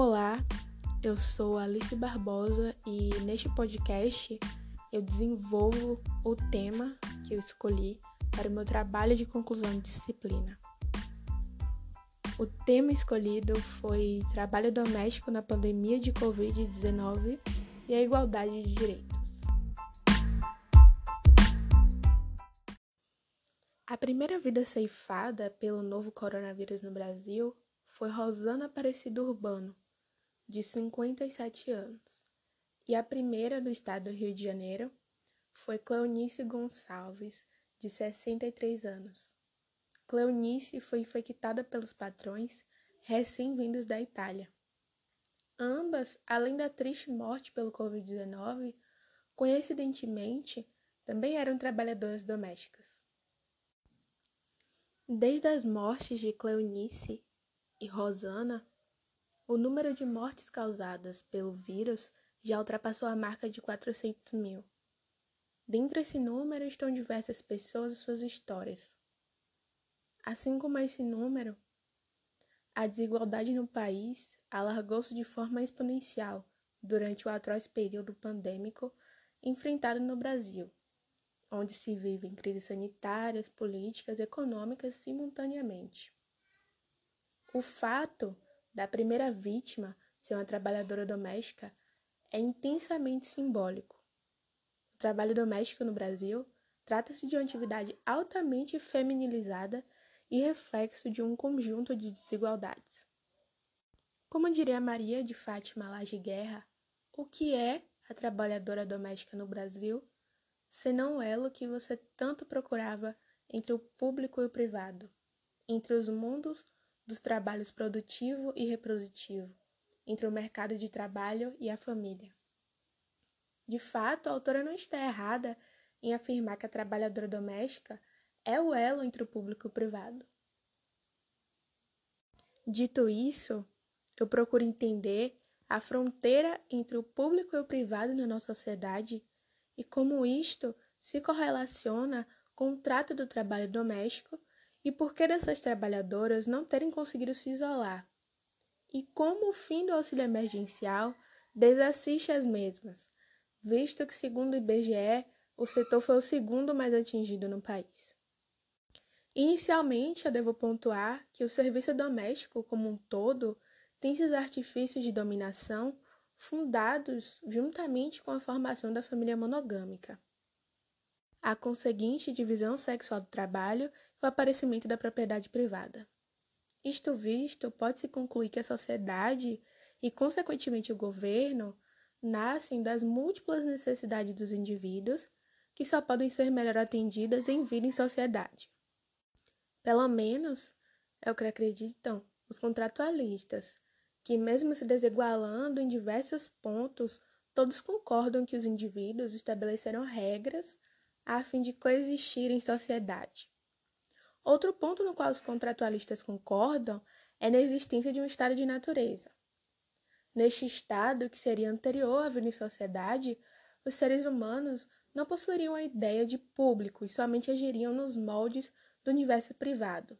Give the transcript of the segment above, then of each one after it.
Olá, eu sou Alice Barbosa e neste podcast eu desenvolvo o tema que eu escolhi para o meu trabalho de conclusão de disciplina. O tema escolhido foi Trabalho Doméstico na Pandemia de Covid-19 e a Igualdade de Direitos. A primeira vida ceifada pelo novo coronavírus no Brasil foi Rosana Aparecida Urbano, de 57 anos, e a primeira do estado do Rio de Janeiro foi Cleonice Gonçalves, de 63 anos. Cleonice foi infectada pelos patrões recém-vindos da Itália. Ambas, além da triste morte pelo Covid-19, coincidentemente, também eram trabalhadoras domésticas. Desde as mortes de Cleonice e Rosana, o número de mortes causadas pelo vírus já ultrapassou a marca de 400 mil. Dentro desse número estão diversas pessoas e suas histórias. Assim como esse número, a desigualdade no país alargou-se de forma exponencial durante o atroz período pandêmico enfrentado no Brasil, onde se vivem crises sanitárias, políticas e econômicas simultaneamente. O fato da primeira vítima ser uma trabalhadora doméstica é intensamente simbólico. O trabalho doméstico no Brasil trata-se de uma atividade altamente feminilizada e reflexo de um conjunto de desigualdades. Como diria Maria de Fátima Laje Guerra, o que é a trabalhadora doméstica no Brasil, senão elo que você tanto procurava entre o público e o privado, entre os mundos dos trabalhos produtivo e reprodutivo, entre o mercado de trabalho e a família. De fato, a autora não está errada em afirmar que a trabalhadora doméstica é o elo entre o público e o privado. Dito isso, eu procuro entender a fronteira entre o público e o privado na nossa sociedade e como isto se correlaciona com o trato do trabalho doméstico e por que dessas trabalhadoras não terem conseguido se isolar, e como o fim do auxílio emergencial desassiste as mesmas, visto que, segundo o IBGE, o setor foi o segundo mais atingido no país. Inicialmente, eu devo pontuar que o serviço doméstico como um todo tem seus artifícios de dominação fundados juntamente com a formação da família monogâmica. A conseguinte divisão sexual do trabalho o aparecimento da propriedade privada. Isto visto, pode-se concluir que a sociedade e, consequentemente, o governo nascem das múltiplas necessidades dos indivíduos que só podem ser melhor atendidas em vida em sociedade. Pelo menos é o que acreditam os contratualistas, que, mesmo se desigualando em diversos pontos, todos concordam que os indivíduos estabeleceram regras a fim de coexistir em sociedade. Outro ponto no qual os contratualistas concordam é na existência de um estado de natureza. Neste estado, que seria anterior à vida em sociedade, os seres humanos não possuiriam a ideia de público e somente agiriam nos moldes do universo privado.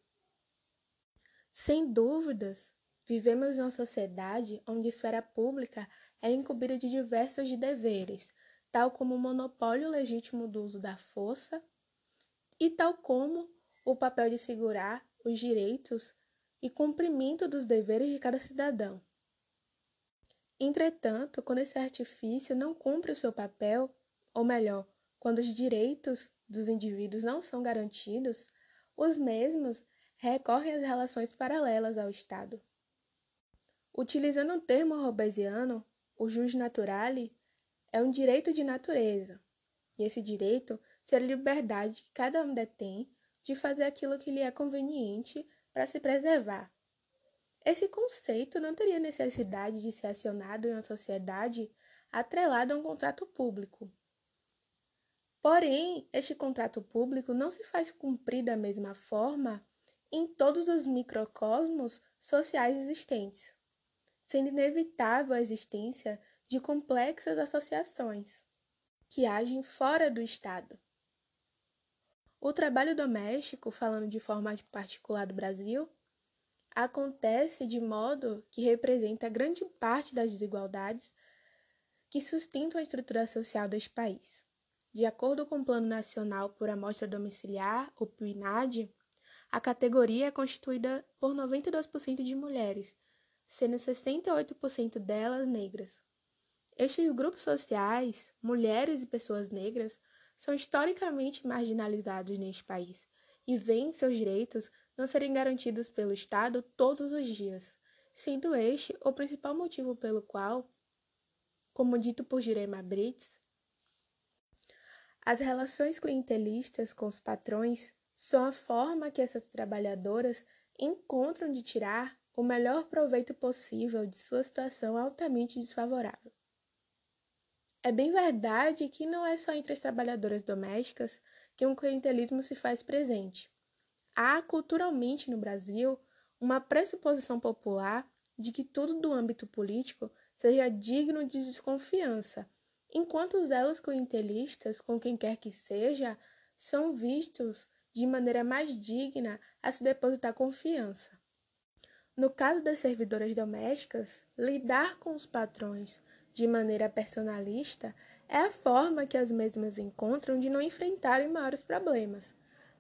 Sem dúvidas, vivemos em uma sociedade onde a esfera pública é incumbida de diversos de deveres, tal como o monopólio legítimo do uso da força e tal como o papel de segurar os direitos e cumprimento dos deveres de cada cidadão. Entretanto, quando esse artifício não cumpre o seu papel, ou melhor, quando os direitos dos indivíduos não são garantidos, os mesmos recorrem às relações paralelas ao Estado. Utilizando um termo robesiano, o jus naturale é um direito de natureza, e esse direito ser a liberdade que cada um detém de fazer aquilo que lhe é conveniente para se preservar. Esse conceito não teria necessidade de ser acionado em uma sociedade atrelada a um contrato público. Porém, este contrato público não se faz cumprir da mesma forma em todos os microcosmos sociais existentes, sendo inevitável a existência de complexas associações que agem fora do Estado. O trabalho doméstico, falando de forma particular do Brasil, acontece de modo que representa grande parte das desigualdades que sustentam a estrutura social deste país. De acordo com o Plano Nacional por Amostra Domiciliar, o PNAD, a categoria é constituída por 92% de mulheres, sendo 68% delas negras. Estes grupos sociais, mulheres e pessoas negras, são historicamente marginalizados neste país e veem seus direitos não serem garantidos pelo Estado todos os dias, sendo este o principal motivo pelo qual, como dito por Jurema Brits, as relações clientelistas com os patrões são a forma que essas trabalhadoras encontram de tirar o melhor proveito possível de sua situação altamente desfavorável. É bem verdade que não é só entre as trabalhadoras domésticas que um clientelismo se faz presente. Há, culturalmente no Brasil, uma pressuposição popular de que tudo do âmbito político seja digno de desconfiança, enquanto os elos clientelistas, com quem quer que seja, são vistos de maneira mais digna a se depositar confiança. No caso das servidoras domésticas, lidar com os patrões de maneira personalista é a forma que as mesmas encontram de não enfrentarem maiores problemas.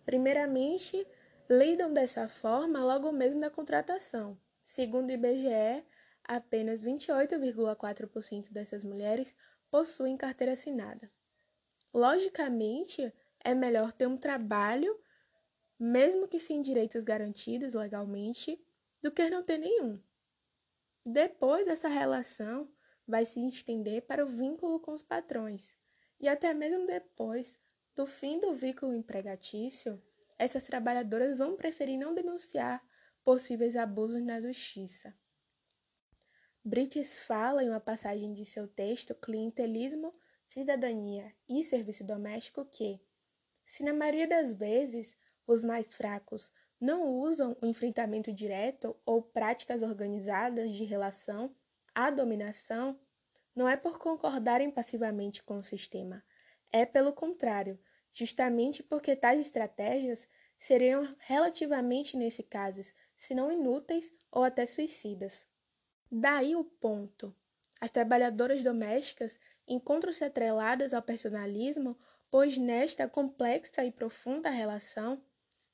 Primeiramente, lidam dessa forma logo mesmo na contratação. Segundo o IBGE, apenas 28,4% dessas mulheres possuem carteira assinada. Logicamente, é melhor ter um trabalho, mesmo que sem direitos garantidos legalmente, do que não ter nenhum. Depois, essa relação vai se estender para o vínculo com os patrões, e até mesmo depois do fim do vínculo empregatício, essas trabalhadoras vão preferir não denunciar possíveis abusos na justiça. Brites fala em uma passagem de seu texto Clientelismo, Cidadania e Serviço Doméstico que, se na maioria das vezes os mais fracos não usam o enfrentamento direto ou práticas organizadas de relação à dominação, não é por concordarem passivamente com o sistema, é pelo contrário, justamente porque tais estratégias seriam relativamente ineficazes, se não inúteis ou até suicidas. Daí o ponto. As trabalhadoras domésticas encontram-se atreladas ao personalismo, pois nesta complexa e profunda relação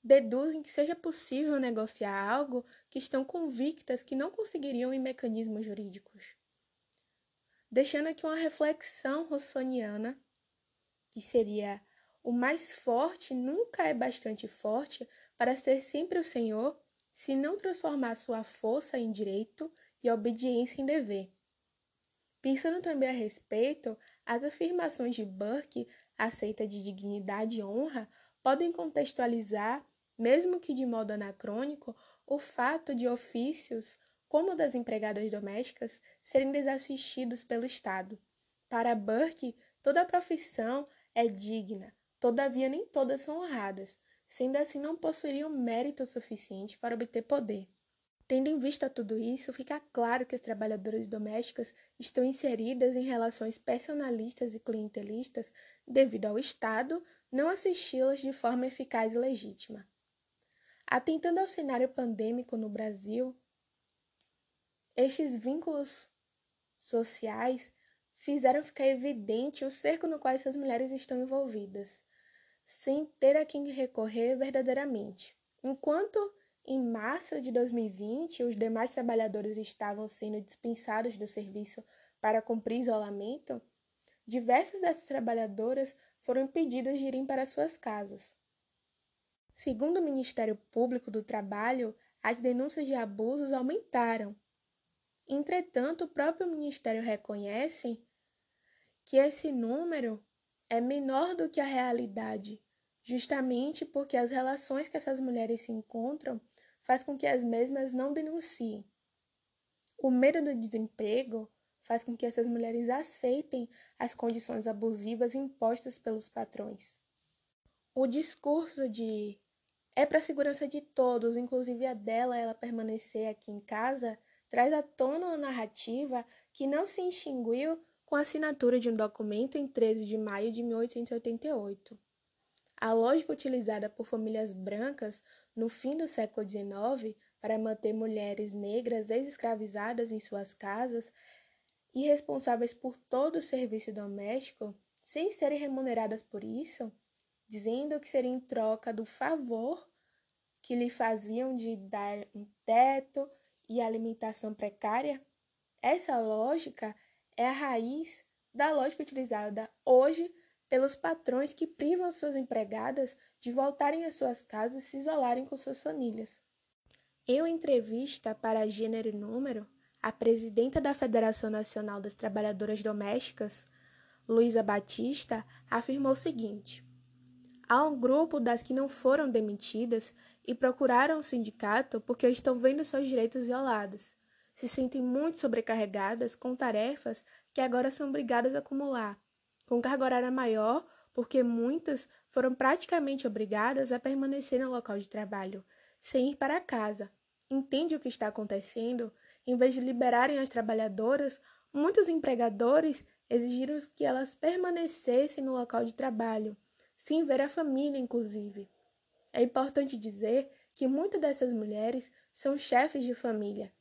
deduzem que seja possível negociar algo que estão convictas que não conseguiriam em mecanismos jurídicos. Deixando aqui uma reflexão rossoniana, que seria o mais forte nunca é bastante forte para ser sempre o Senhor, se não transformar sua força em direito e obediência em dever. Pensando também a respeito, as afirmações de Burke aceita de dignidade e honra podem contextualizar, mesmo que de modo anacrônico, o fato de ofícios, como das empregadas domésticas, serem desassistidos pelo Estado. Para Burke, toda profissão é digna, todavia nem todas são honradas, sendo assim não possuiriam mérito suficiente para obter poder. Tendo em vista tudo isso, fica claro que as trabalhadoras domésticas estão inseridas em relações personalistas e clientelistas devido ao Estado não assisti-las de forma eficaz e legítima. Atentando ao cenário pandêmico no Brasil, estes vínculos sociais fizeram ficar evidente o cerco no qual essas mulheres estão envolvidas, sem ter a quem recorrer verdadeiramente. Enquanto em março de 2020, os demais trabalhadores estavam sendo dispensados do serviço para cumprir isolamento. Diversas dessas trabalhadoras foram impedidas de irem para suas casas. Segundo o Ministério Público do Trabalho, as denúncias de abusos aumentaram. Entretanto, o próprio Ministério reconhece que esse número é menor do que a realidade, justamente porque as relações que essas mulheres se encontram faz com que as mesmas não denunciem. O medo do desemprego faz com que essas mulheres aceitem as condições abusivas impostas pelos patrões. O discurso de é para a segurança de todos, inclusive a dela, ela permanecer aqui em casa, traz à tona uma narrativa que não se extinguiu com a assinatura de um documento em 13 de maio de 1888. A lógica utilizada por famílias brancas no fim do século XIX para manter mulheres negras ex-escravizadas em suas casas e responsáveis por todo o serviço doméstico, sem serem remuneradas por isso, dizendo que seria em troca do favor que lhe faziam de dar um teto e alimentação precária? Essa lógica é a raiz da lógica utilizada hoje pelos patrões que privam suas empregadas de voltarem às suas casas e se isolarem com suas famílias. Em entrevista para Gênero e Número, a presidenta da Federação Nacional das Trabalhadoras Domésticas, Luísa Batista, afirmou o seguinte: Há um grupo das que não foram demitidas e procuraram o sindicato porque estão vendo seus direitos violados. Se sentem muito sobrecarregadas com tarefas que agora são obrigadas a acumular, com carga horária maior, porque muitas foram praticamente obrigadas a permanecer no local de trabalho, sem ir para casa. Entende o que está acontecendo? Em vez de liberarem as trabalhadoras, muitos empregadores exigiram que elas permanecessem no local de trabalho, sem ver a família, inclusive. É importante dizer que muitas dessas mulheres são chefes de família,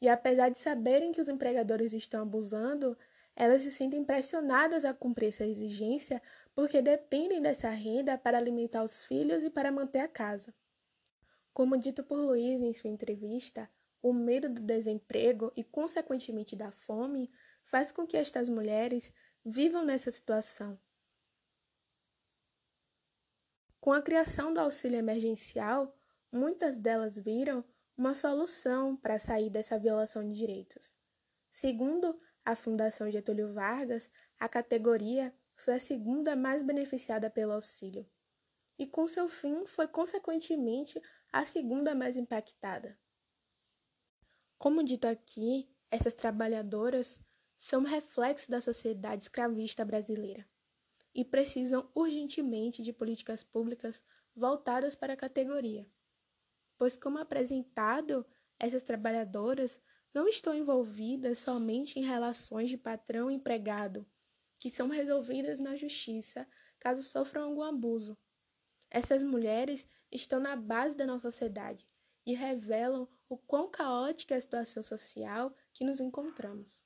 e apesar de saberem que os empregadores estão abusando, elas se sentem pressionadas a cumprir essa exigência porque dependem dessa renda para alimentar os filhos e para manter a casa. Como dito por Luiz em sua entrevista, o medo do desemprego e, consequentemente, da fome faz com que estas mulheres vivam nessa situação. Com a criação do auxílio emergencial, muitas delas viram uma solução para sair dessa violação de direitos. Segundo a Fundação Getúlio Vargas, a categoria foi a segunda mais beneficiada pelo auxílio, e com seu fim foi consequentemente a segunda mais impactada. Como dito aqui, essas trabalhadoras são reflexo da sociedade escravista brasileira e precisam urgentemente de políticas públicas voltadas para a categoria, pois, como apresentado, essas trabalhadoras não estão envolvidas somente em relações de patrão-empregado, que são resolvidas na justiça caso sofram algum abuso. Essas mulheres estão na base da nossa sociedade e revelam o quão caótica é a situação social que nos encontramos.